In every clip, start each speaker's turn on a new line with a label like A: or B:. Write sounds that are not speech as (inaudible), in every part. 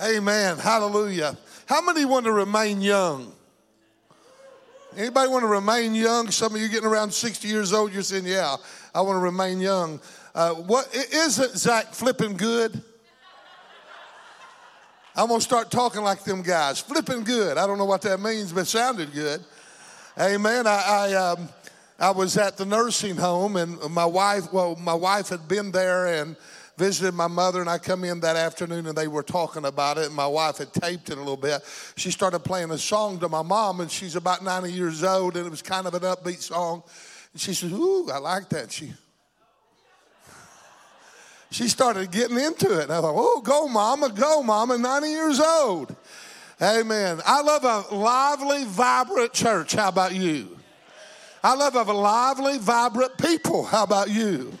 A: Amen. Hallelujah. How many want to remain young? Anybody want to remain young? Some of you getting around 60 years old, you're saying, Yeah, I want to remain young. Uh, what isn't Zach flipping good? I'm gonna start talking like them guys, flipping good. I don't know what that means, but it sounded good. Amen. I I, um, I was at the nursing home, and my wife, well, my wife had been there and visited my mother, and I come in that afternoon, and they were talking about it, and my wife had taped it a little bit. She started playing a song to my mom, and she's about 90 years old, and it was kind of an upbeat song. And she says, "Ooh, I like that." She she started getting into it. And I thought, oh, go, mama, go, mama, 90 years old. Amen. I love a lively, vibrant church. How about you? I love a lively, vibrant people. How about you?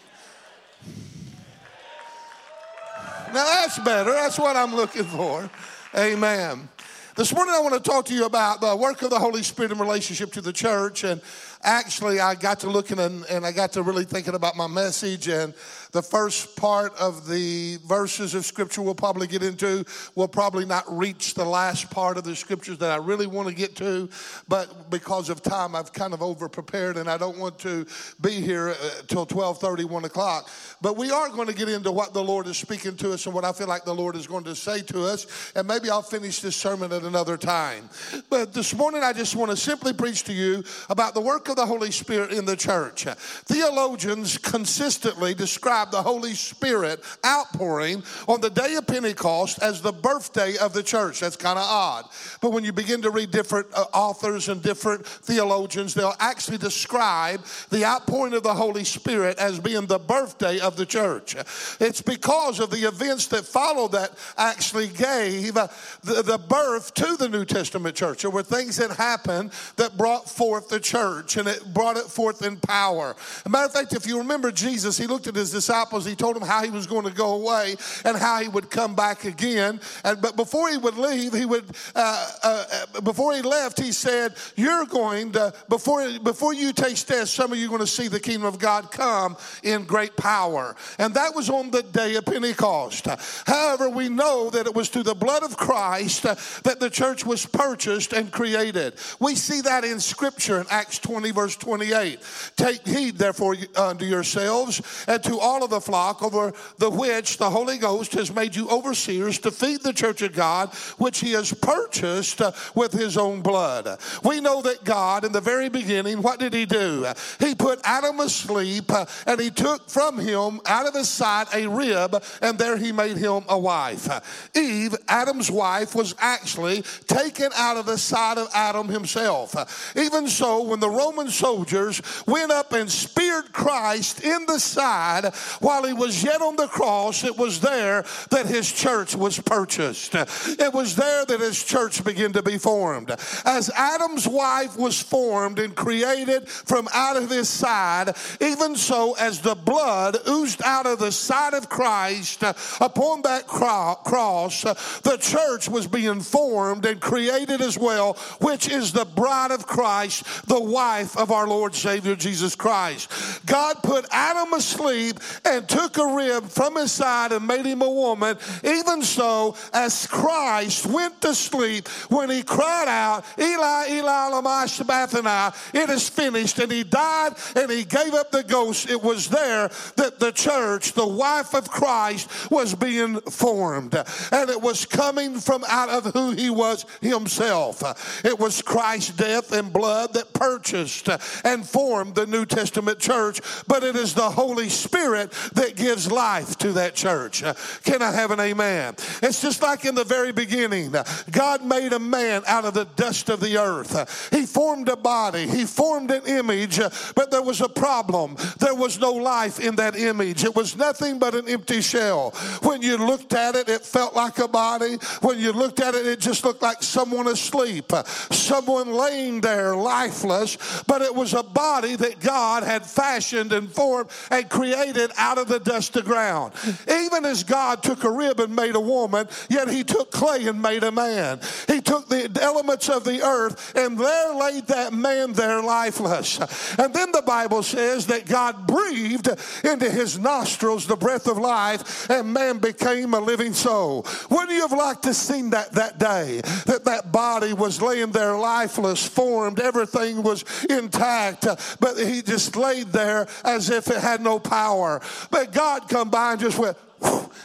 A: Now that's better. That's what I'm looking for. Amen. This morning I want to talk to you about the work of the Holy Spirit in relationship to the church. And actually, I got to looking and, and I got to really thinking about my message. And the first part of the verses of scripture we'll probably get into will probably not reach the last part of the scriptures that I really want to get to, but because of time, I've kind of over prepared and I don't want to be here uh, till 12 30, 1 o'clock. But we are going to get into what the Lord is speaking to us and what I feel like the Lord is going to say to us. And maybe I'll finish this sermon at another time. But this morning, I just want to simply preach to you about the work of the Holy Spirit in the church. Theologians consistently describe describe the Holy Spirit outpouring on the day of Pentecost as the birthday of the church. That's kind of odd. But when you begin to read different uh, authors and different theologians, they'll actually describe the outpouring of the Holy Spirit as being the birthday of the church. It's because of the events that followed that actually gave uh, the, the birth to the New Testament church. There were things that happened that brought forth the church and it brought it forth in power. As a matter of fact, if you remember Jesus, he looked at his disciples, he told them how he was going to go away and how he would come back again. And but before he would leave, he would uh, uh, uh before he left, he said, "You're going to before before you taste death, some of you are going to see the kingdom of God come in great power." And that was on the day of Pentecost. However, we know that it was through the blood of Christ that the church was purchased and created. We see that in Scripture in Acts 20 verse 28. Take heed, therefore, unto yourselves and to all all of the flock over the which the Holy Ghost has made you overseers to feed the church of God, which he has purchased uh, with his own blood. We know that God, in the very beginning, what did he do? He put Adam asleep uh, and he took from him out of his side a rib, and there he made him a wife. Eve, Adam's wife, was actually taken out of the side of Adam himself. Even so, when the Roman soldiers went up and speared Christ in the side, while he was yet on the cross, it was there that his church was purchased. It was there that his church began to be formed. As Adam's wife was formed and created from out of his side, even so as the blood oozed out of the side of Christ upon that cross, the church was being formed and created as well, which is the bride of Christ, the wife of our Lord Savior Jesus Christ. God put Adam asleep and took a rib from his side and made him a woman, even so as Christ went to sleep when he cried out, Eli, Eli, lama sabachthani, it is finished. And he died and he gave up the ghost. It was there that the church, the wife of Christ, was being formed. And it was coming from out of who he was himself. It was Christ's death and blood that purchased and formed the New Testament church, but it is the Holy Spirit Spirit that gives life to that church. Uh, can I have an amen? It's just like in the very beginning. God made a man out of the dust of the earth. He formed a body, he formed an image, but there was a problem. There was no life in that image. It was nothing but an empty shell. When you looked at it, it felt like a body. When you looked at it, it just looked like someone asleep, uh, someone laying there lifeless, but it was a body that God had fashioned and formed and created out of the dust of ground. Even as God took a rib and made a woman, yet he took clay and made a man. He took the elements of the earth and there laid that man there lifeless. And then the Bible says that God breathed into his nostrils the breath of life and man became a living soul. Wouldn't you have liked to seen that that day? That that body was laying there lifeless, formed, everything was intact, but he just laid there as if it had no power. But God come by and just went,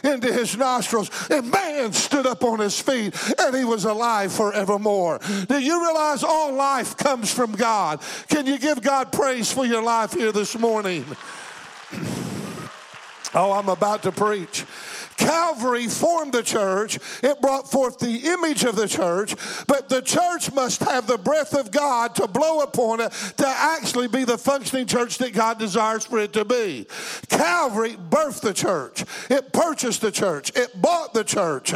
A: into his nostrils, and man stood up on his feet and he was alive forevermore. Do you realize all life comes from God? Can you give God praise for your life here this morning? (clears throat) Oh, I'm about to preach. Calvary formed the church, it brought forth the image of the church, but the church must have the breath of God to blow upon it to actually be the functioning church that God desires for it to be. Calvary birthed the church, it purchased the church, it bought the church,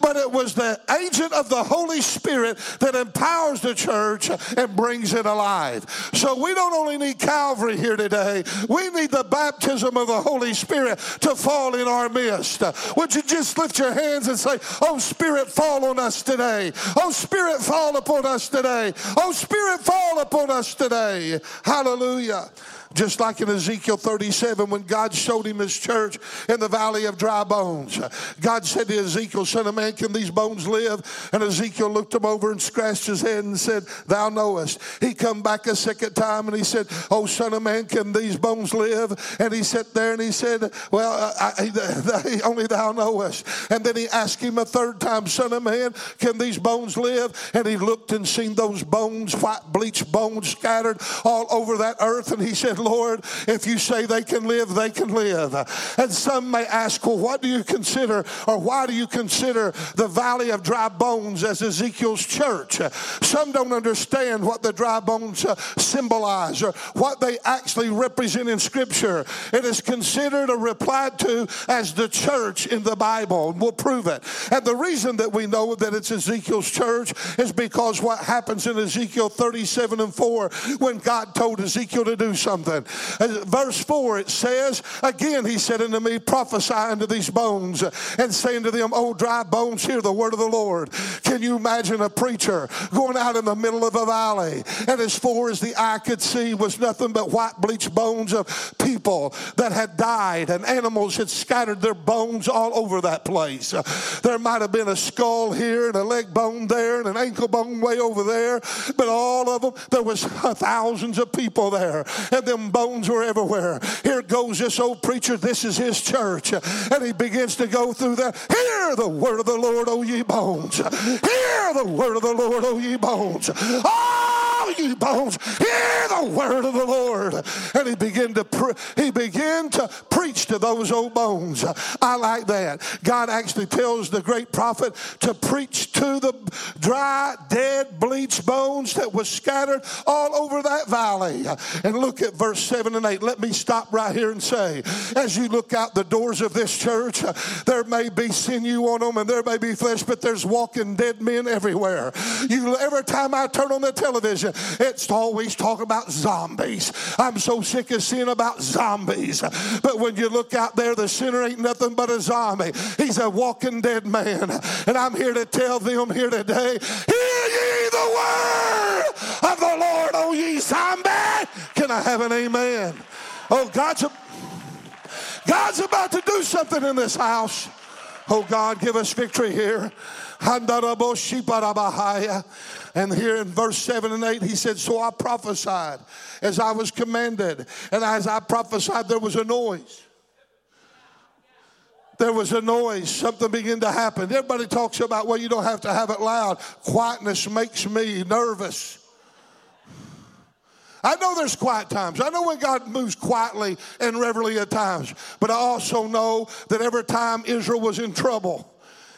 A: but it was the agent of the Holy Spirit that empowers the church and brings it alive. So we don't only need Calvary here today, we need the baptism of the Holy Spirit to fall in our midst. Would you just lift your hands and say, Oh, Spirit, fall on us today. Oh, Spirit, fall upon us today. Oh, Spirit, fall upon us today. Hallelujah. Just like in Ezekiel 37, when God showed him his church in the valley of dry bones. God said to Ezekiel, Son of man, can these bones live? And Ezekiel looked him over and scratched his head and said, Thou knowest. He come back a second time and he said, Oh, son of man, can these bones live? And he sat there and he said, Well, uh, I, I, (laughs) only thou knowest. And then he asked him a third time, Son of man, can these bones live? And he looked and seen those bones, white bleached bones scattered all over that earth. And he said, Lord, if you say they can live, they can live. And some may ask, well, what do you consider or why do you consider the valley of dry bones as Ezekiel's church? Some don't understand what the dry bones uh, symbolize or what they actually represent in Scripture. It is considered or replied to as the church in the Bible, and we'll prove it. And the reason that we know that it's Ezekiel's church is because what happens in Ezekiel 37 and 4 when God told Ezekiel to do something something. Verse 4, it says, Again, he said unto me, Prophesy unto these bones, and say unto them, O dry bones, hear the word of the Lord. Can you imagine a preacher going out in the middle of a valley, and as far as the eye could see was nothing but white bleached bones of people that had died, and animals had scattered their bones all over that place. There might have been a skull here, and a leg bone there, and an ankle bone way over there, but all of them, there was (laughs) thousands of people there, and them bones were everywhere. Here goes this old preacher. This is his church. And he begins to go through there. Hear the word of the Lord, O ye bones. Hear the word of the Lord, O ye bones. Oh, ye bones, hear the word of the Lord. And he began to pre- he began to preach to those old bones. I like that. God actually tells the great prophet to preach to the dry, dead, bleached bones that was scattered all over that valley. And look at verse 7 and 8. Let me stop right here and say, as you look out the doors of this church, there may be sinew on them and there may be flesh, but there's walking dead men everywhere. You every time I turn on the television, it's always talking about zombies. I'm so sick of seeing about zombies. But when you look out there, the sinner ain't nothing but a zombie. He's a walking dead man. And I'm here to tell them here today, hear ye the word of the Lord, O ye zombie. Can I have an amen? Oh, God's, a, God's about to do something in this house. Oh, God, give us victory here. And here in verse 7 and 8, he said, So I prophesied as I was commanded. And as I prophesied, there was a noise. There was a noise. Something began to happen. Everybody talks about, well, you don't have to have it loud. Quietness makes me nervous. I know there's quiet times. I know when God moves quietly and reverently at times. But I also know that every time Israel was in trouble,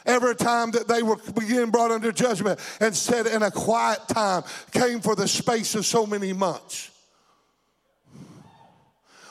A: every time that they were being brought under judgment and said in a quiet time came for the space of so many months.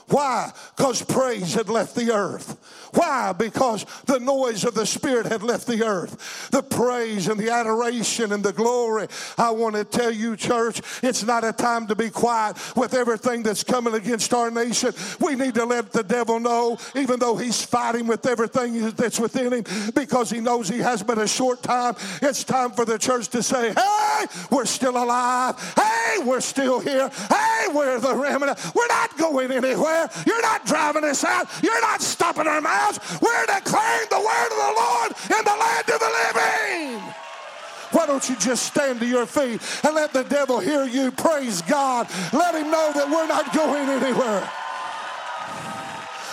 A: Why? Because praise had left the earth. Why? Because the noise of the Spirit had left the earth. The praise and the adoration and the glory. I want to tell you, church, it's not a time to be quiet with everything that's coming against our nation. We need to let the devil know, even though he's fighting with everything that's within him, because he knows he has but a short time. It's time for the church to say, hey, we're still alive. Hey, we're still here. Hey, we're the remnant. We're not going anywhere. You're not driving us out. You're not stopping our We're declaring the word of the Lord in the land of the living. Why don't you just stand to your feet and let the devil hear you? Praise God. Let him know that we're not going anywhere.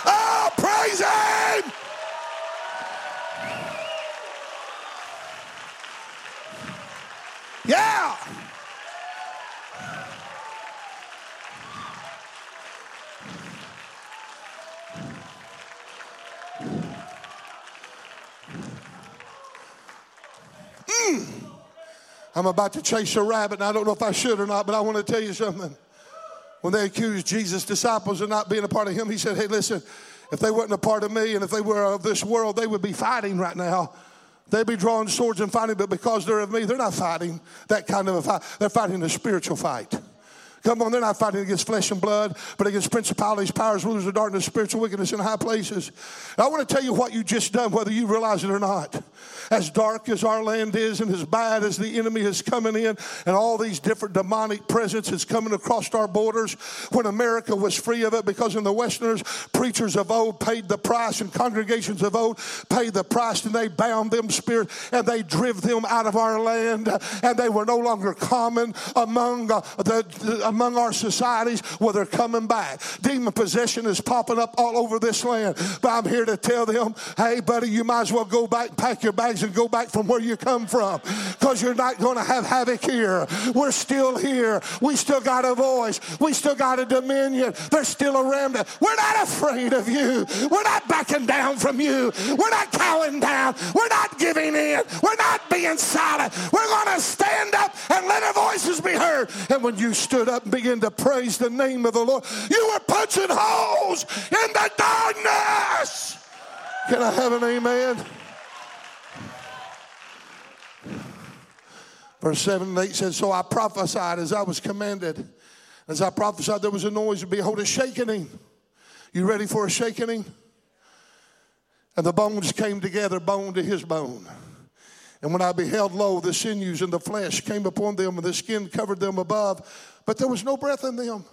A: Oh, praise him! Yeah! I'm about to chase a rabbit, and I don't know if I should or not, but I want to tell you something. When they accused Jesus' disciples of not being a part of him, he said, Hey, listen, if they weren't a part of me and if they were of this world, they would be fighting right now. They'd be drawing swords and fighting, but because they're of me, they're not fighting that kind of a fight. They're fighting a spiritual fight. Come on, they're not fighting against flesh and blood, but against principalities, powers, rulers of darkness, spiritual wickedness in high places. I want to tell you what you just done, whether you realize it or not. As dark as our land is, and as bad as the enemy is coming in, and all these different demonic presences coming across our borders, when America was free of it, because in the Westerners, preachers of old paid the price, and congregations of old paid the price, and they bound them spirit, and they driv them out of our land, and they were no longer common among uh, the among our societies where they're coming back. Demon possession is popping up all over this land. But I'm here to tell them, hey, buddy, you might as well go back, pack your bags, and go back from where you come from because you're not going to have havoc here. We're still here. We still got a voice. We still got a dominion. There's still a remnant. We're not afraid of you. We're not backing down from you. We're not cowing down. We're not giving in. We're not being silent. We're going to stand up and let our voices be heard. And when you stood up, and begin to praise the name of the Lord. You were punching holes in the darkness. Can I have an amen? Verse 7 and 8 says, So I prophesied as I was commanded. As I prophesied, there was a noise, behold, a shaking. You ready for a shaking? And the bones came together, bone to his bone. And when I beheld, lo, the sinews and the flesh came upon them, and the skin covered them above, but there was no breath in them.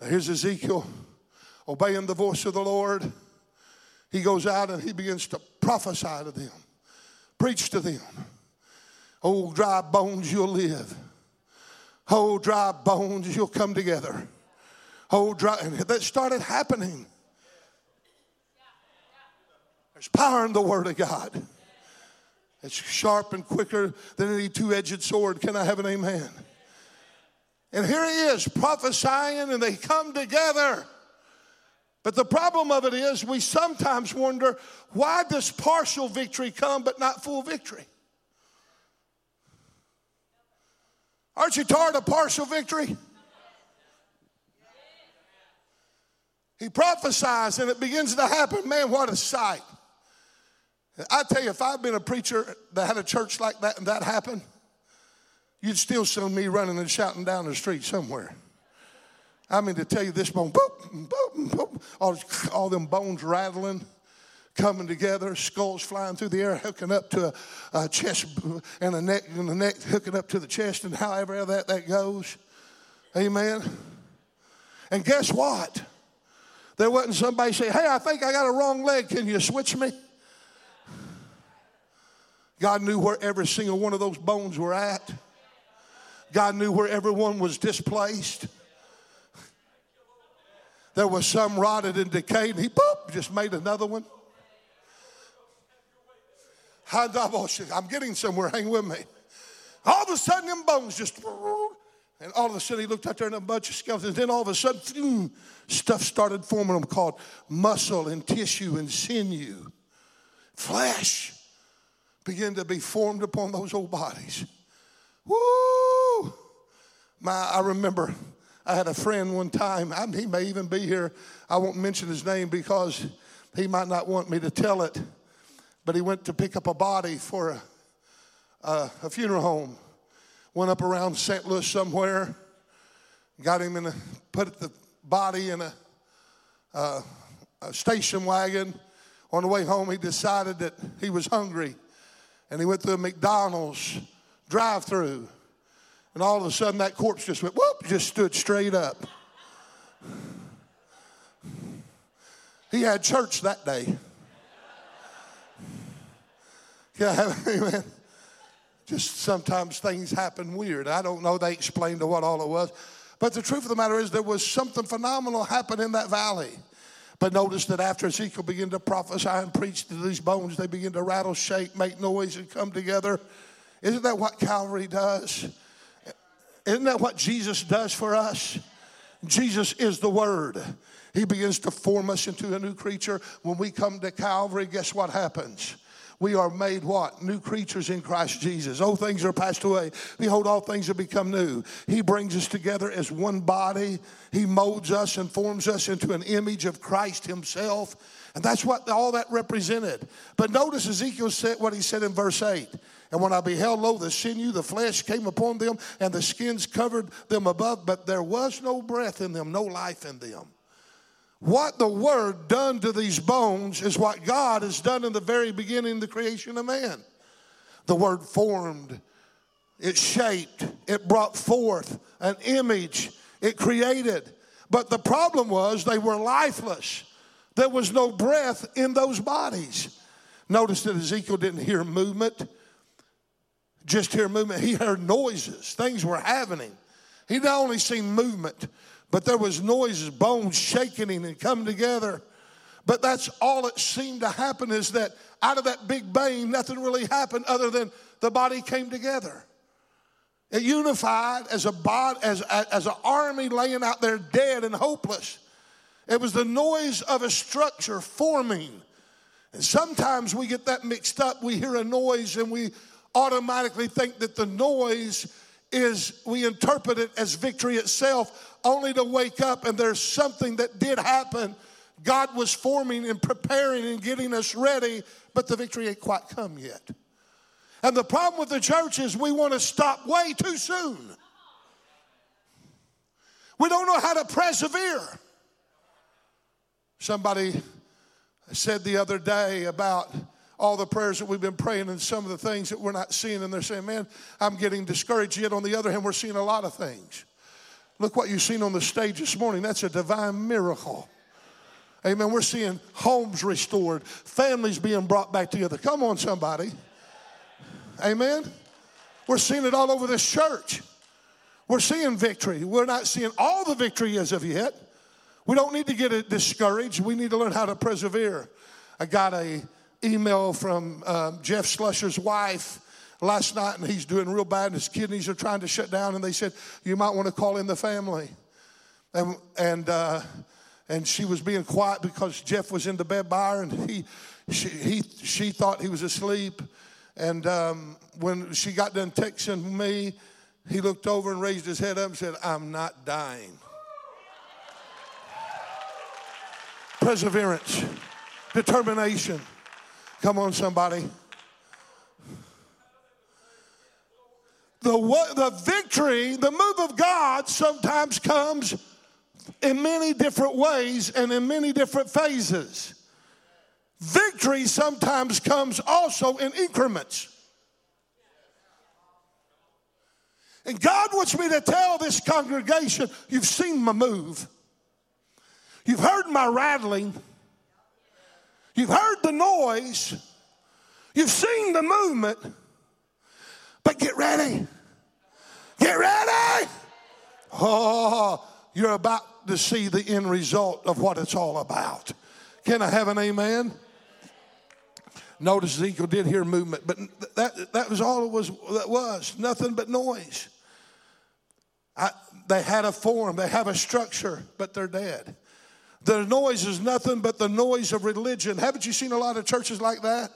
A: Now here's Ezekiel obeying the voice of the Lord. He goes out and he begins to prophesy to them, preach to them. Oh, dry bones, you'll live. Oh, dry bones, you'll come together. Oh, dry, and that started happening. There's power in the Word of God. It's sharp and quicker than any two edged sword. Can I have an amen? And here he is prophesying, and they come together. But the problem of it is, we sometimes wonder why does partial victory come but not full victory? Aren't you tired of partial victory? He prophesies and it begins to happen. Man, what a sight. I tell you, if I'd been a preacher that had a church like that and that happened, you'd still see me running and shouting down the street somewhere. I mean, to tell you this bone, boop, boop, boop, all, all them bones rattling, coming together, skulls flying through the air, hooking up to a, a chest and a neck, and the neck hooking up to the chest, and however that, that goes. Amen. And guess what? There wasn't somebody say, Hey, I think I got a wrong leg. Can you switch me? God knew where every single one of those bones were at. God knew where everyone was displaced. There was some rotted and decayed, and he boop, just made another one. I'm getting somewhere, hang with me. All of a sudden, them bones just, and all of a sudden he looked out there and a bunch of skeletons. Then all of a sudden, stuff started forming them called muscle and tissue and sinew. Flesh began to be formed upon those old bodies. Woo! My, I remember I had a friend one time, I, he may even be here. I won't mention his name because he might not want me to tell it, but he went to pick up a body for a, a, a funeral home. Went up around St. Louis somewhere, got him in a, put the body in a, a, a station wagon. On the way home, he decided that he was hungry and he went through a McDonald's drive through. And all of a sudden, that corpse just went whoop, just stood straight up. He had church that day. Yeah, (laughs) amen. Just sometimes things happen weird. I don't know, they explained to what all it was. But the truth of the matter is, there was something phenomenal happen in that valley. But notice that after Ezekiel began to prophesy and preach to these bones, they begin to rattle, shake, make noise, and come together. Isn't that what Calvary does? Isn't that what Jesus does for us? Jesus is the Word. He begins to form us into a new creature. When we come to Calvary, guess what happens? We are made what? New creatures in Christ Jesus. Old things are passed away. Behold, all things have become new. He brings us together as one body. He molds us and forms us into an image of Christ Himself. And that's what all that represented. But notice Ezekiel said what he said in verse 8. And when I beheld, lo, the sinew, the flesh came upon them, and the skins covered them above, but there was no breath in them, no life in them. What the Word done to these bones is what God has done in the very beginning, the creation of man. The Word formed, it shaped, it brought forth an image, it created. But the problem was they were lifeless. There was no breath in those bodies. Notice that Ezekiel didn't hear movement, just hear movement. He heard noises, things were happening. He not only seen movement, but there was noises, bones shaking and coming together. But that's all that seemed to happen is that out of that big bang, nothing really happened other than the body came together. It unified as a body, as, as an army laying out there dead and hopeless. It was the noise of a structure forming. And sometimes we get that mixed up. We hear a noise and we automatically think that the noise is, we interpret it as victory itself, only to wake up and there's something that did happen. God was forming and preparing and getting us ready, but the victory ain't quite come yet. And the problem with the church is we want to stop way too soon. We don't know how to persevere. Somebody said the other day about all the prayers that we've been praying and some of the things that we're not seeing, and they're saying, Man, I'm getting discouraged. Yet on the other hand, we're seeing a lot of things. Look what you've seen on the stage this morning. That's a divine miracle. Amen. We're seeing homes restored, families being brought back together. Come on, somebody. Amen. We're seeing it all over this church. We're seeing victory. We're not seeing all the victory as of yet. We don't need to get discouraged. We need to learn how to persevere. I got a email from um, Jeff Slusher's wife last night, and he's doing real bad, and his kidneys are trying to shut down. And they said you might want to call in the family, and and uh, and she was being quiet because Jeff was in the bed by her, and he she he she thought he was asleep. And um, when she got done texting me, he looked over and raised his head up and said, "I'm not dying." perseverance, determination. Come on, somebody. The, the victory, the move of God sometimes comes in many different ways and in many different phases. Victory sometimes comes also in increments. And God wants me to tell this congregation you've seen my move. You've heard my rattling. You've heard the noise. You've seen the movement. But get ready. Get ready. Oh, you're about to see the end result of what it's all about. Can I have an amen? Notice Ezekiel did hear movement, but that, that was all it was, that was nothing but noise. I, they had a form, they have a structure, but they're dead. The noise is nothing but the noise of religion. Haven't you seen a lot of churches like that?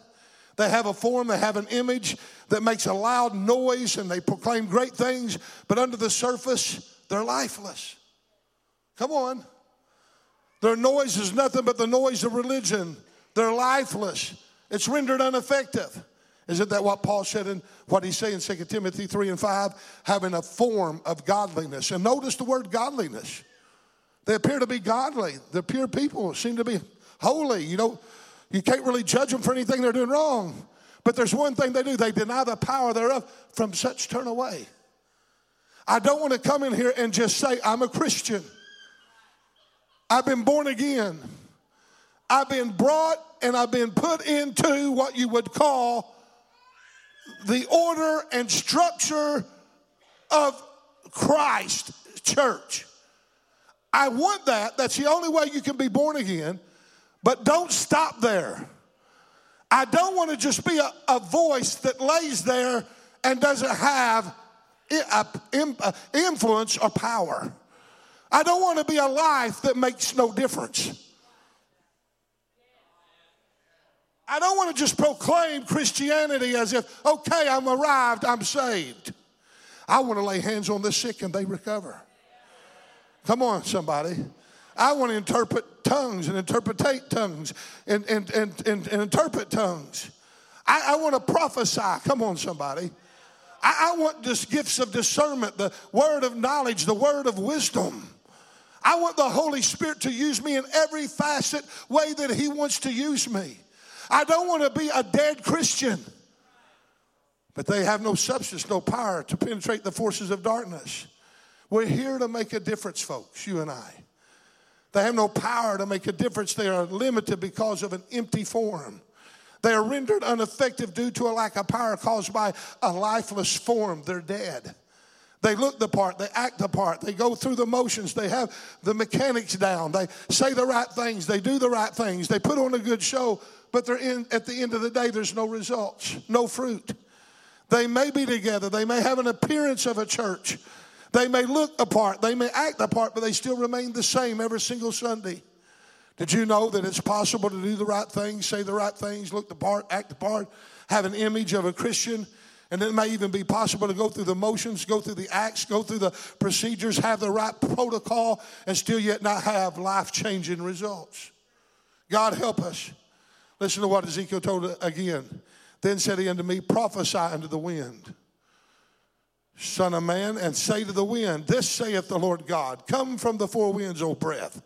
A: They have a form, they have an image that makes a loud noise and they proclaim great things, but under the surface, they're lifeless. Come on. Their noise is nothing but the noise of religion. They're lifeless. It's rendered ineffective. Isn't that what Paul said in what he said in 2 Timothy 3 and 5? Having a form of godliness. And notice the word godliness. They appear to be godly. The pure people seem to be holy. You know, you can't really judge them for anything they're doing wrong. But there's one thing they do they deny the power thereof, from such turn away. I don't want to come in here and just say, I'm a Christian. I've been born again. I've been brought and I've been put into what you would call the order and structure of Christ church. I want that. That's the only way you can be born again. But don't stop there. I don't want to just be a, a voice that lays there and doesn't have influence or power. I don't want to be a life that makes no difference. I don't want to just proclaim Christianity as if, okay, I'm arrived, I'm saved. I want to lay hands on the sick and they recover. Come on, somebody. I want to interpret tongues and interpretate tongues and, and, and, and, and interpret tongues. I, I, want to prophesy. Come on, somebody. I, I want this gifts of discernment, the word of knowledge, the word of wisdom. I want the Holy Spirit to use me in every facet way that He wants to use me. I don't want to be a dead Christian. But they have no substance, no power to penetrate the forces of darkness. We're here to make a difference, folks, you and I. They have no power to make a difference. They are limited because of an empty form. They are rendered ineffective due to a lack of power caused by a lifeless form. They're dead. They look the part, they act the part, they go through the motions, they have the mechanics down, they say the right things, they do the right things, they put on a good show, but they're in, at the end of the day, there's no results, no fruit. They may be together, they may have an appearance of a church, they may look apart, they may act apart, but they still remain the same every single Sunday. Did you know that it's possible to do the right things, say the right things, look the part, act the part, have an image of a Christian? And it may even be possible to go through the motions, go through the acts, go through the procedures, have the right protocol, and still yet not have life changing results. God help us. Listen to what Ezekiel told again. Then said he unto me, Prophesy unto the wind, Son of man, and say to the wind, This saith the Lord God, Come from the four winds, O breath,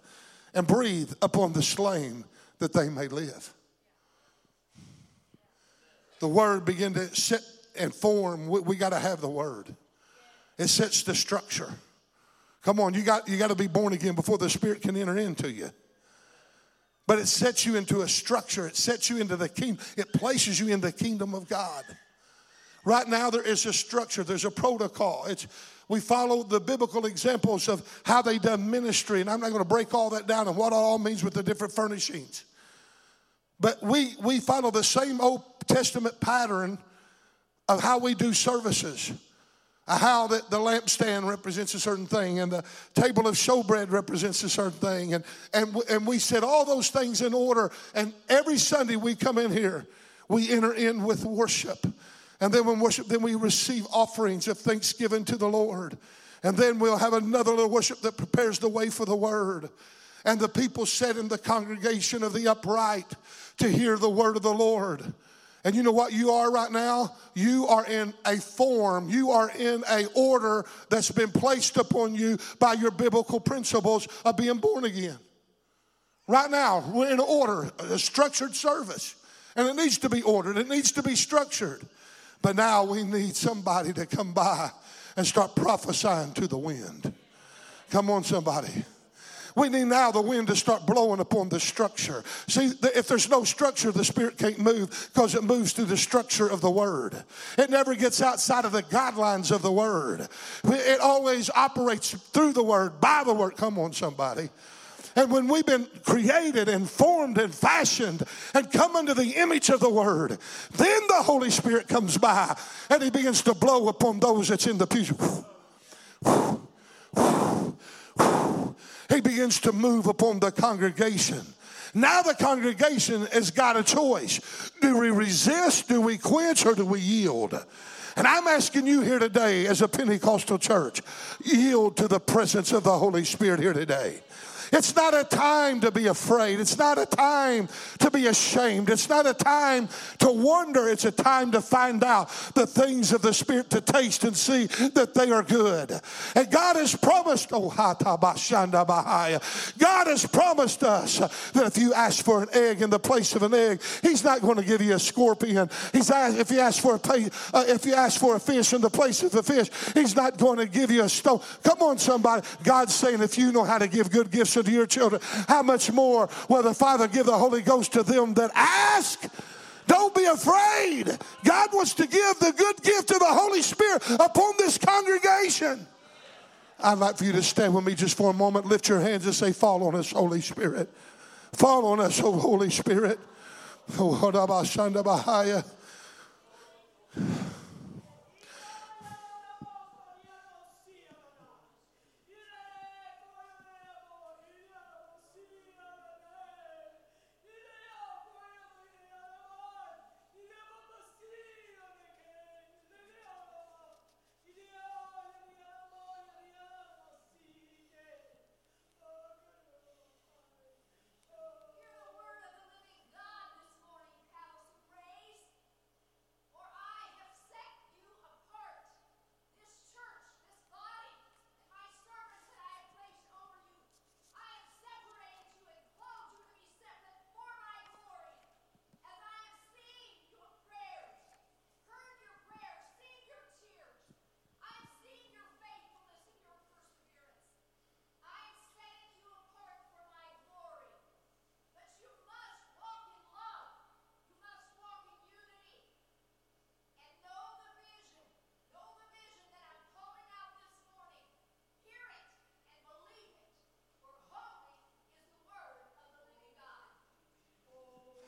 A: and breathe upon the slain that they may live. The word began to set and form. We, we got to have the word. It sets the structure. Come on, you got you got to be born again before the Spirit can enter into you. But it sets you into a structure, it sets you into the kingdom, it places you in the kingdom of God. Right now, there is a structure, there's a protocol. It's, we follow the biblical examples of how they done ministry, and I'm not going to break all that down and what all means with the different furnishings. But we, we follow the same Old Testament pattern of how we do services how that the lampstand represents a certain thing and the table of showbread represents a certain thing and, and, and we set all those things in order and every sunday we come in here we enter in with worship and then when worship then we receive offerings of thanksgiving to the lord and then we'll have another little worship that prepares the way for the word and the people sit in the congregation of the upright to hear the word of the lord and you know what you are right now? You are in a form, you are in a order that's been placed upon you by your biblical principles of being born again. Right now, we're in order, a structured service. And it needs to be ordered, it needs to be structured. But now we need somebody to come by and start prophesying to the wind. Come on, somebody. We need now the wind to start blowing upon the structure. See, if there's no structure, the Spirit can't move because it moves through the structure of the Word. It never gets outside of the guidelines of the Word. It always operates through the Word, by the Word. Come on, somebody. And when we've been created and formed and fashioned and come into the image of the Word, then the Holy Spirit comes by and He begins to blow upon those that's in the pew. He begins to move upon the congregation Now the congregation has got a choice. Do we resist, do we quench, or do we yield? And I'm asking you here today, as a Pentecostal church, yield to the presence of the Holy Spirit here today. It's not a time to be afraid. It's not a time to be ashamed. It's not a time to wonder. It's a time to find out the things of the Spirit, to taste and see that they are good. And God has promised, oh. God has promised us that if you ask for an egg in the place of an egg, He's not going to give you a scorpion. He's asked, if you ask for a uh, if you ask for a fish in the place of the fish, He's not going to give you a stone. Come on, somebody. God's saying, if you know how to give good gifts to your children, how much more will the Father give the Holy Ghost to them that ask? Don't be afraid. God wants to give the good gift of the Holy Spirit upon this congregation. I'd like for you to stand with me just for a moment. Lift your hands and say, Fall on us, Holy Spirit. Fall on us, oh Holy Spirit. Oh,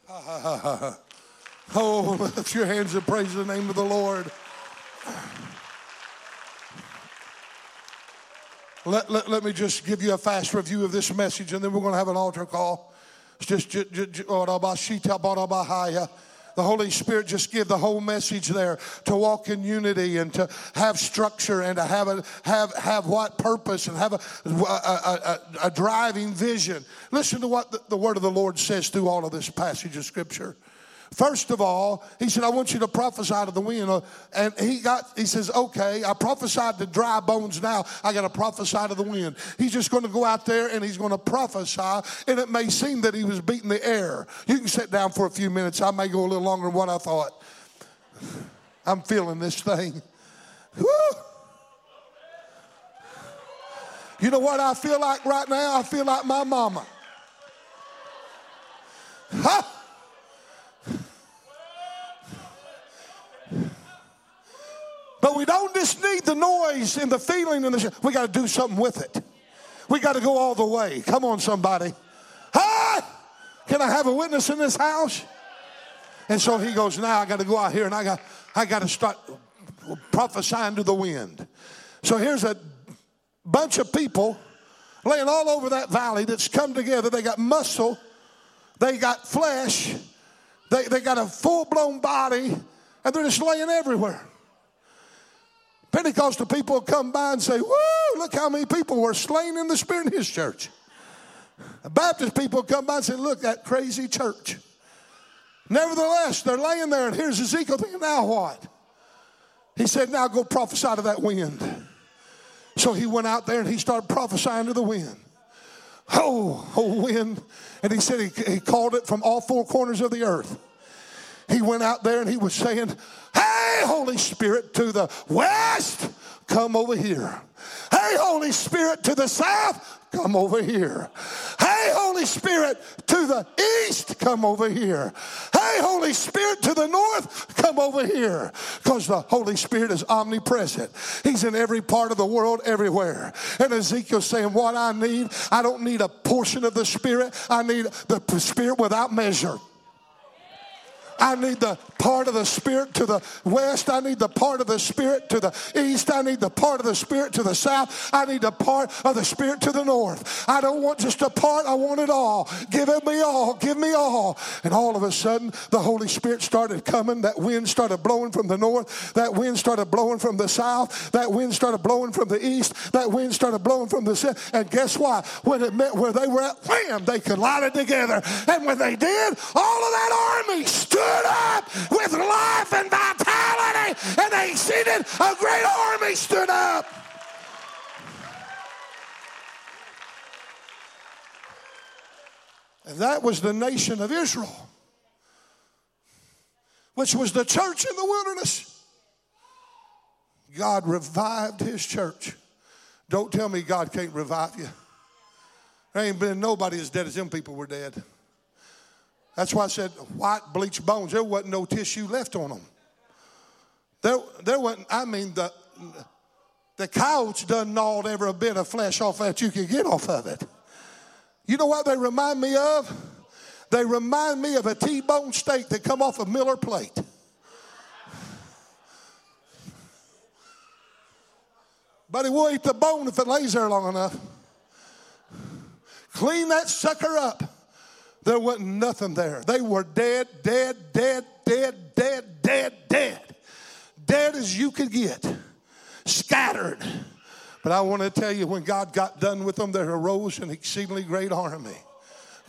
A: (laughs) oh, lift your hands and praise the name of the Lord. Let, let, let me just give you a fast review of this message, and then we're going to have an altar call. It's just, just oh, the Holy Spirit just give the whole message there to walk in unity and to have structure and to have a, have have what purpose and have a, a, a, a driving vision. Listen to what the, the word of the Lord says through all of this passage of Scripture. First of all, he said, I want you to prophesy to the wind. Uh, and he got, he says, okay, I prophesied to dry bones now. I got to prophesy to the wind. He's just going to go out there and he's going to prophesy. And it may seem that he was beating the air. You can sit down for a few minutes. I may go a little longer than what I thought. (sighs) I'm feeling this thing. (laughs) Woo! You know what I feel like right now? I feel like my mama. (laughs) Huh? But we don't just need the noise and the feeling and the. We got to do something with it. We got to go all the way. Come on, somebody. Hi! Can I have a witness in this house? And so he goes, now I got to go out here and I got, I got to start prophesying to the wind. So here's a bunch of people laying all over that valley that's come together. They got muscle, they got flesh, they, they got a full blown body, and they're just laying everywhere. Pentecostal people come by and say, Woo, look how many people were slain in the Spirit in his church. Baptist people come by and say, Look, that crazy church. Nevertheless, they're laying there, and here's Ezekiel thinking, Now what? He said, Now go prophesy to that wind. So he went out there and he started prophesying to the wind. Oh, oh, wind. And he said he, he called it from all four corners of the earth. He went out there and he was saying, Hey, Holy Spirit, to the west, come over here. Hey, Holy Spirit, to the south, come over here. Hey, Holy Spirit, to the east, come over here. Hey, Holy Spirit, to the north, come over here. Because the Holy Spirit is omnipresent. He's in every part of the world, everywhere. And Ezekiel's saying, What I need, I don't need a portion of the Spirit, I need the Spirit without measure. I need the part of the Spirit to the west. I need the part of the Spirit to the east. I need the part of the Spirit to the south. I need the part of the Spirit to the north. I don't want just a part, I want it all. Give it me all. Give me all. And all of a sudden, the Holy Spirit started coming. That wind started blowing from the north. That wind started blowing from the south. That wind started blowing from the east. That wind started blowing from the south. And guess what? When it met where they were at, wham, they collided together. And when they did, all of that army stood stood up with life and vitality, and they seated a great army stood up. And that was the nation of Israel, which was the church in the wilderness. God revived his church. Don't tell me God can't revive you. There ain't been nobody as dead as them people were dead. That's why I said white bleached bones. There wasn't no tissue left on them. There, there wasn't, I mean, the, the couch done gnawed every bit of flesh off that you could get off of it. You know what they remind me of? They remind me of a T-bone steak that come off a Miller plate. But it will eat the bone if it lays there long enough. Clean that sucker up. There wasn't nothing there. They were dead, dead, dead, dead, dead, dead, dead. Dead as you could get. Scattered. But I want to tell you, when God got done with them, there arose an exceedingly great army.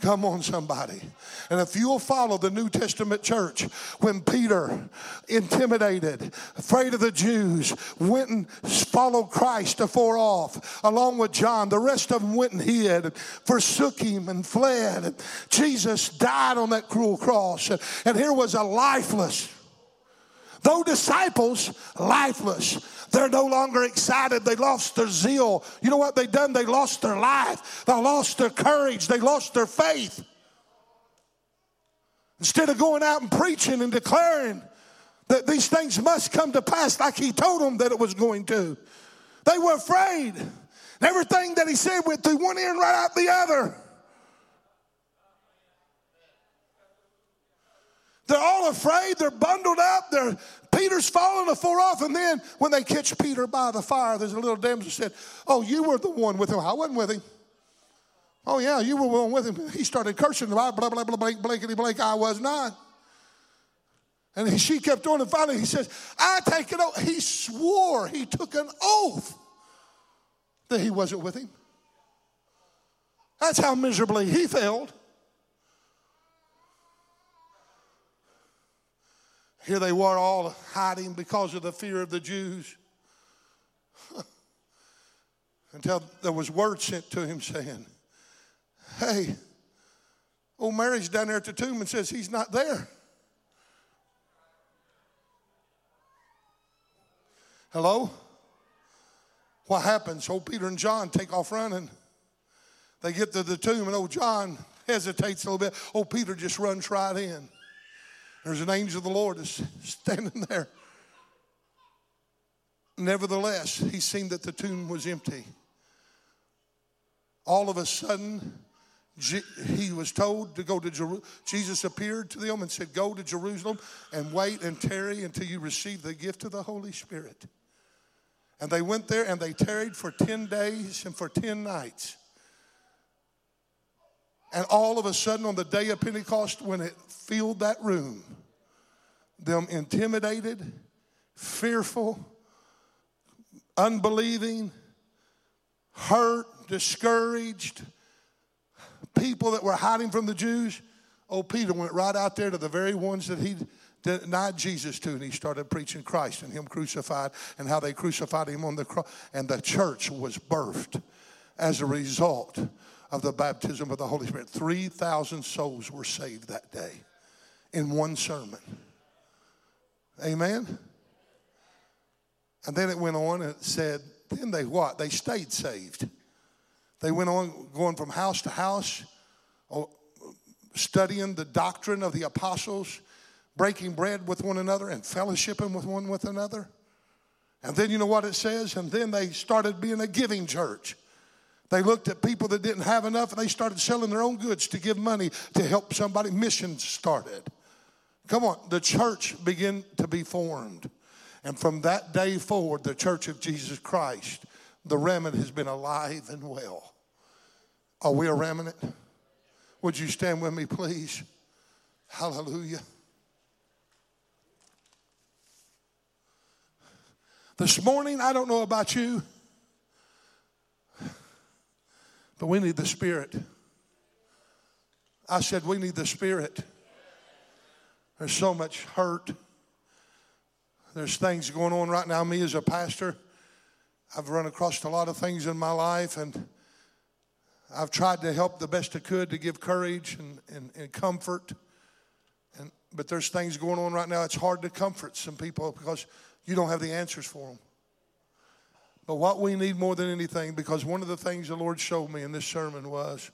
A: Come on, somebody. And if you'll follow the New Testament church, when Peter, intimidated, afraid of the Jews, went and followed Christ afore off, along with John, the rest of them went and hid, forsook him and fled. Jesus died on that cruel cross. And here was a lifeless, though disciples, lifeless they're no longer excited. They lost their zeal. You know what they done? They lost their life. They lost their courage. They lost their faith. Instead of going out and preaching and declaring that these things must come to pass like he told them that it was going to, they were afraid. And Everything that he said went through one ear and right out the other. They're all afraid. They're bundled up. They're Peter's falling afore off. And then when they catch Peter by the fire, there's a little damsel said, Oh, you were the one with him. I wasn't with him. Oh, yeah, you were one with him. He started cursing, about blah, blah, blah, blah, blank, blankety blank. I was not. And she kept on, and finally he says, I take it oath. He swore, he took an oath that he wasn't with him. That's how miserably he failed. Here they were all hiding because of the fear of the Jews. (laughs) Until there was word sent to him saying, Hey, old Mary's down there at the tomb and says he's not there. Hello? What happens? Old Peter and John take off running. They get to the tomb, and old John hesitates a little bit. Old Peter just runs right in. There's an angel of the Lord is (laughs) standing there. Nevertheless, he seen that the tomb was empty. All of a sudden, he was told to go to Jerusalem. Jesus appeared to them and said, Go to Jerusalem and wait and tarry until you receive the gift of the Holy Spirit. And they went there and they tarried for 10 days and for 10 nights. And all of a sudden, on the day of Pentecost, when it filled that room, them intimidated, fearful, unbelieving, hurt, discouraged, people that were hiding from the Jews. Oh, Peter went right out there to the very ones that he denied Jesus to, and he started preaching Christ and Him crucified and how they crucified Him on the cross. And the church was birthed as a result of the baptism of the Holy Spirit. 3,000 souls were saved that day in one sermon. Amen? And then it went on and it said, then they what? They stayed saved. They went on going from house to house, oh, studying the doctrine of the apostles, breaking bread with one another, and fellowshipping with one with another. And then you know what it says? And then they started being a giving church. They looked at people that didn't have enough and they started selling their own goods to give money to help somebody. Missions started. Come on, the church began to be formed. And from that day forward, the church of Jesus Christ, the remnant has been alive and well. Are we a remnant? Would you stand with me, please? Hallelujah. This morning, I don't know about you, but we need the Spirit. I said, we need the Spirit. There's so much hurt. There's things going on right now. Me as a pastor, I've run across a lot of things in my life, and I've tried to help the best I could to give courage and, and, and comfort. And, but there's things going on right now. It's hard to comfort some people because you don't have the answers for them. But what we need more than anything, because one of the things the Lord showed me in this sermon was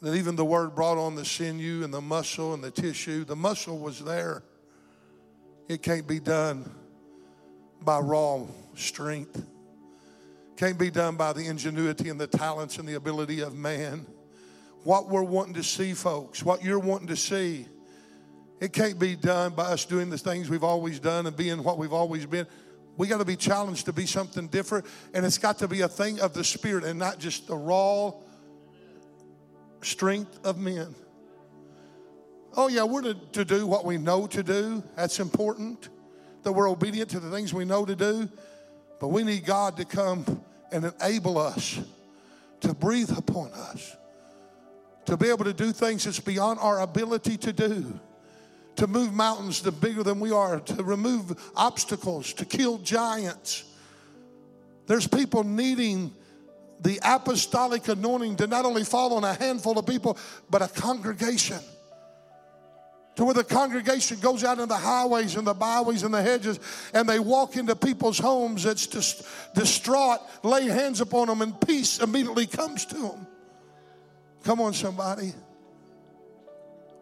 A: that even the word brought on the sinew and the muscle and the tissue, the muscle was there. It can't be done by raw strength. Can't be done by the ingenuity and the talents and the ability of man. What we're wanting to see, folks, what you're wanting to see, it can't be done by us doing the things we've always done and being what we've always been. We got to be challenged to be something different, and it's got to be a thing of the Spirit and not just the raw strength of men. Oh, yeah, we're to, to do what we know to do. That's important. That we're obedient to the things we know to do. But we need God to come and enable us to breathe upon us, to be able to do things that's beyond our ability to do, to move mountains to bigger than we are, to remove obstacles, to kill giants. There's people needing the apostolic anointing to not only fall on a handful of people, but a congregation. To where the congregation goes out in the highways and the byways and the hedges and they walk into people's homes that's just distraught, lay hands upon them, and peace immediately comes to them. Come on, somebody.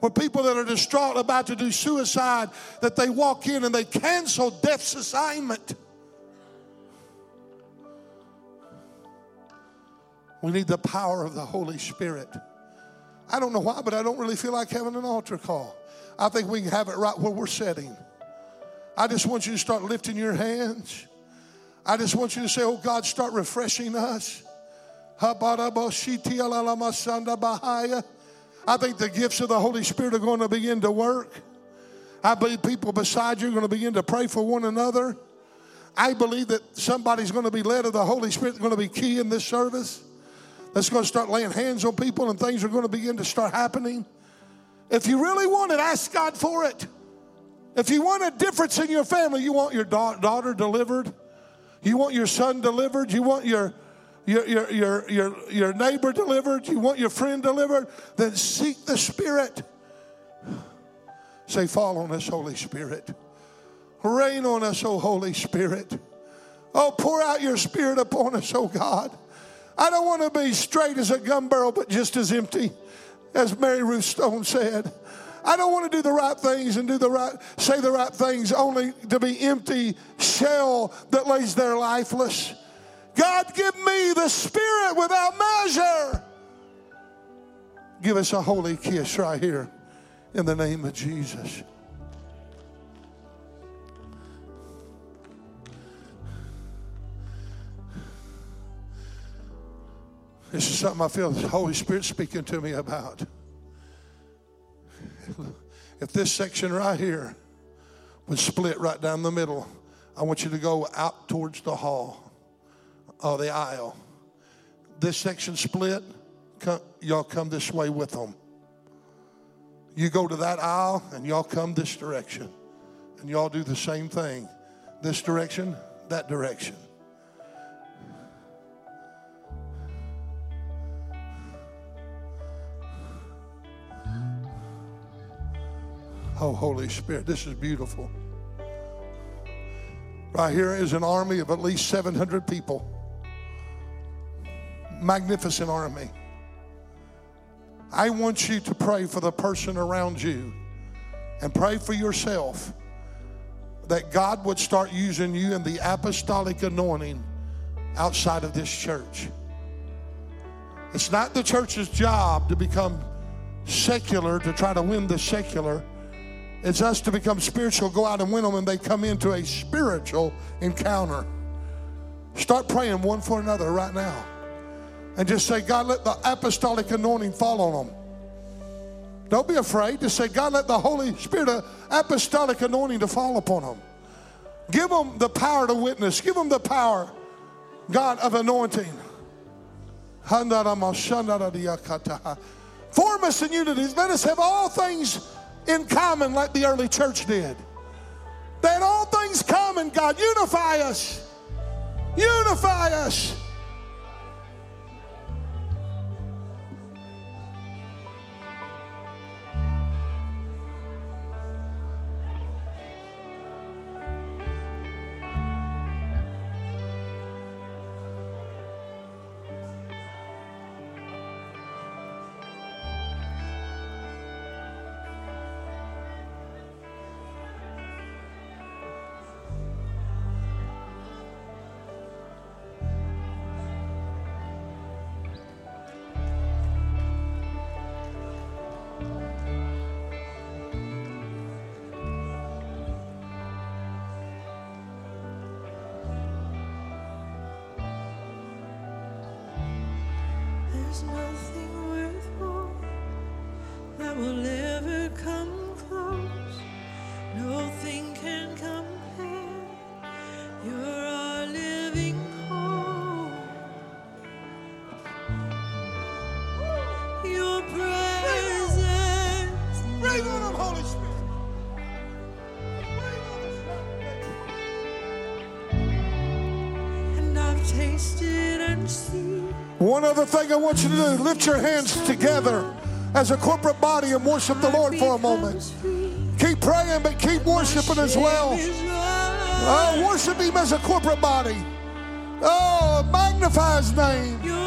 A: Where people that are distraught about to do suicide, that they walk in and they cancel death's assignment. We need the power of the Holy Spirit. I don't know why, but I don't really feel like having an altar call. I think we can have it right where we're sitting. I just want you to start lifting your hands. I just want you to say, Oh God, start refreshing us. I think the gifts of the Holy Spirit are going to begin to work. I believe people beside you are going to begin to pray for one another. I believe that somebody's going to be led of the Holy Spirit, going to be key in this service that's going to start laying hands on people and things are going to begin to start happening. If you really want it, ask God for it. If you want a difference in your family, you want your da- daughter delivered, you want your son delivered, you want your your, your, your, your, your neighbor delivered, you want your friend delivered, then seek the Spirit. Say, fall on us, Holy Spirit. Rain on us, O Holy Spirit. Oh, pour out your Spirit upon us, O God. I don't want to be straight as a gun barrel, but just as empty, as Mary Ruth Stone said. I don't want to do the right things and do the right, say the right things only to be empty shell that lays there lifeless. God, give me the Spirit without measure. Give us a holy kiss right here in the name of Jesus. This is something I feel the Holy Spirit speaking to me about. If this section right here was split right down the middle, I want you to go out towards the hall or the aisle. This section split, come, y'all come this way with them. You go to that aisle and y'all come this direction. And y'all do the same thing. This direction, that direction. Oh, Holy Spirit, this is beautiful. Right here is an army of at least 700 people. Magnificent army. I want you to pray for the person around you and pray for yourself that God would start using you in the apostolic anointing outside of this church. It's not the church's job to become secular, to try to win the secular.
B: It's us to become spiritual, go out and win them, and they come into a spiritual encounter. Start praying one for another right now. And just say, God, let the apostolic anointing fall on them. Don't be afraid. Just say, God, let the Holy Spirit of apostolic anointing to fall upon them. Give them the power to witness. Give them the power, God, of anointing. Form us in unity. Let us have all things in common like the early church did. Had all things common, God. Unify us. Unify us.
A: Nothing worth more. That will
B: other thing I want you to do lift your hands together as a corporate body and worship the Lord for a moment. Keep praying, but keep worshiping as well. Oh, worship Him as a corporate body. Oh, magnify His name.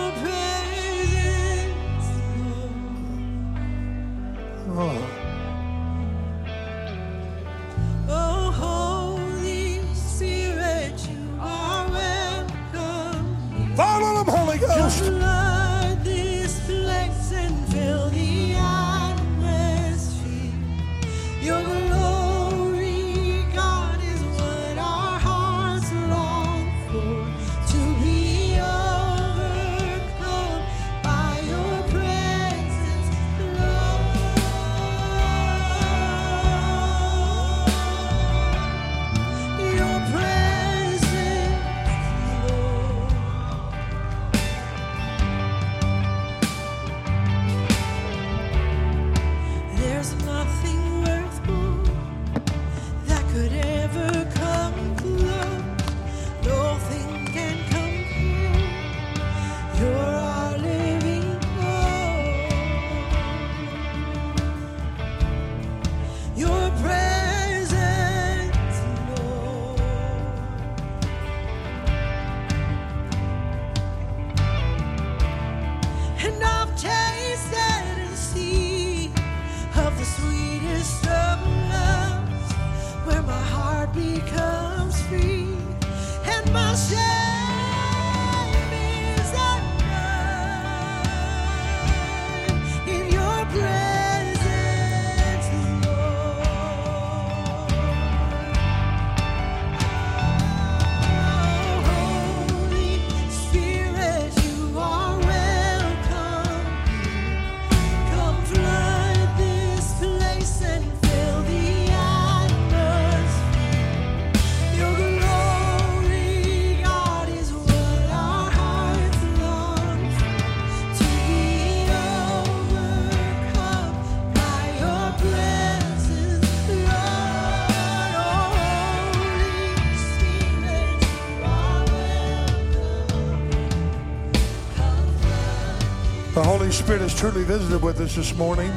B: Spirit has truly visited with us this morning.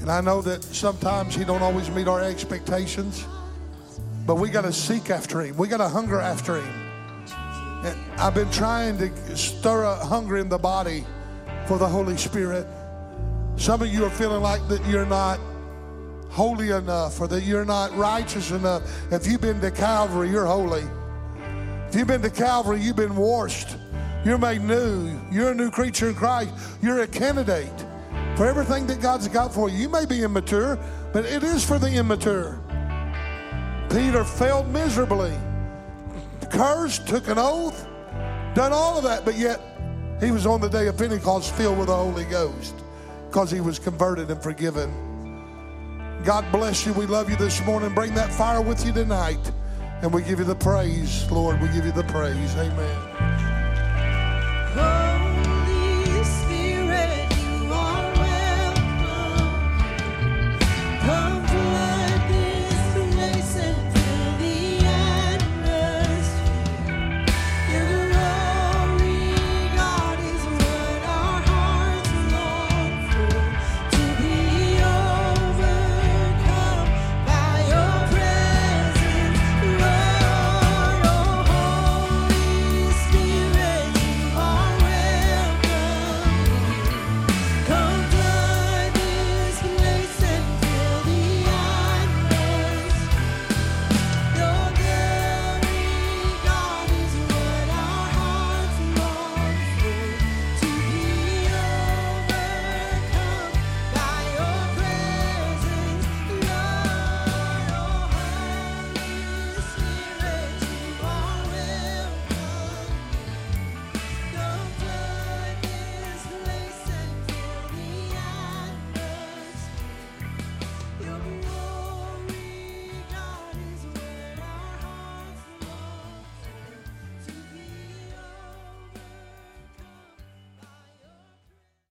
B: And I know that sometimes He don't always meet our expectations, but we got to seek after Him. We got to hunger after Him. And I've been trying to stir a hunger in the body for the Holy Spirit. Some of you are feeling like that you're not holy enough or that you're not righteous enough. If you've been to Calvary, you're holy. If you've been to Calvary, you've been washed. You're made new. You're a new creature in Christ. You're a candidate for everything that God's got for you. You may be immature,
A: but it is for the immature. Peter failed miserably, cursed, took an oath, done all of that, but yet he was on the day of Pentecost filled with the Holy Ghost because he was converted and forgiven. God bless you. We love you this morning. Bring that fire with you tonight. And we give you the praise, Lord. We give you the praise. Amen.